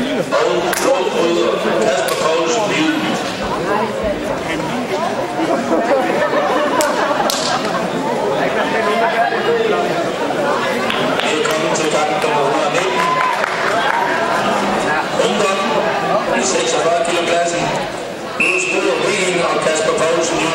Og blodbryder Kasper Poulsen Liv. Velkommen til kamp nummer 119. Ungdom i 46 kilo klassen. Blodbryder Viking og Kasper Poulsen Liv.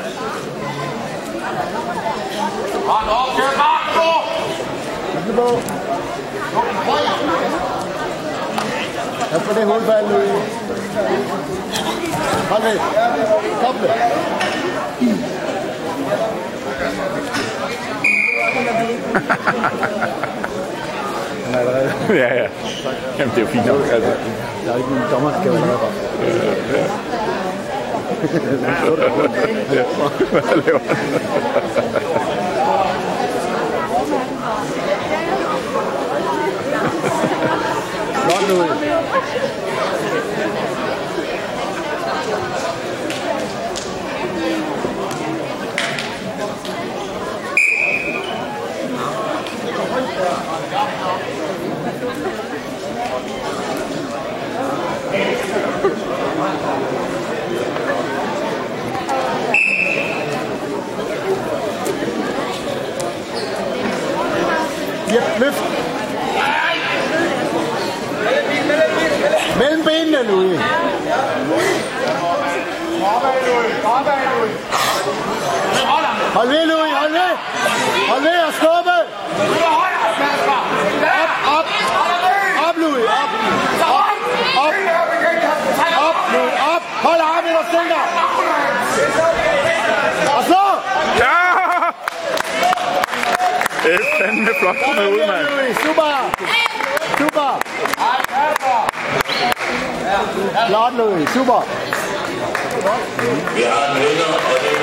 Kom på. Pas på det hovedfald, Louis. Hold ved. Koble. Han er allerede. ja, ja. Jamen, det er jo fint nok. Altså. Der er ikke nogen dommer, der kan være noget Ja. Valeu. Đó người. Thank you. Jep, løft. Mellem benene, Louis. Hold ved, Louis, hold ved. Hold ved og skubbe. Op, op. Op, Louis, op. Op, op. Op, Louis, op. Hold armen og stil dig. Flacco me vuoi mai? Suba! Suba! Lót lùi, Suba! Dạ.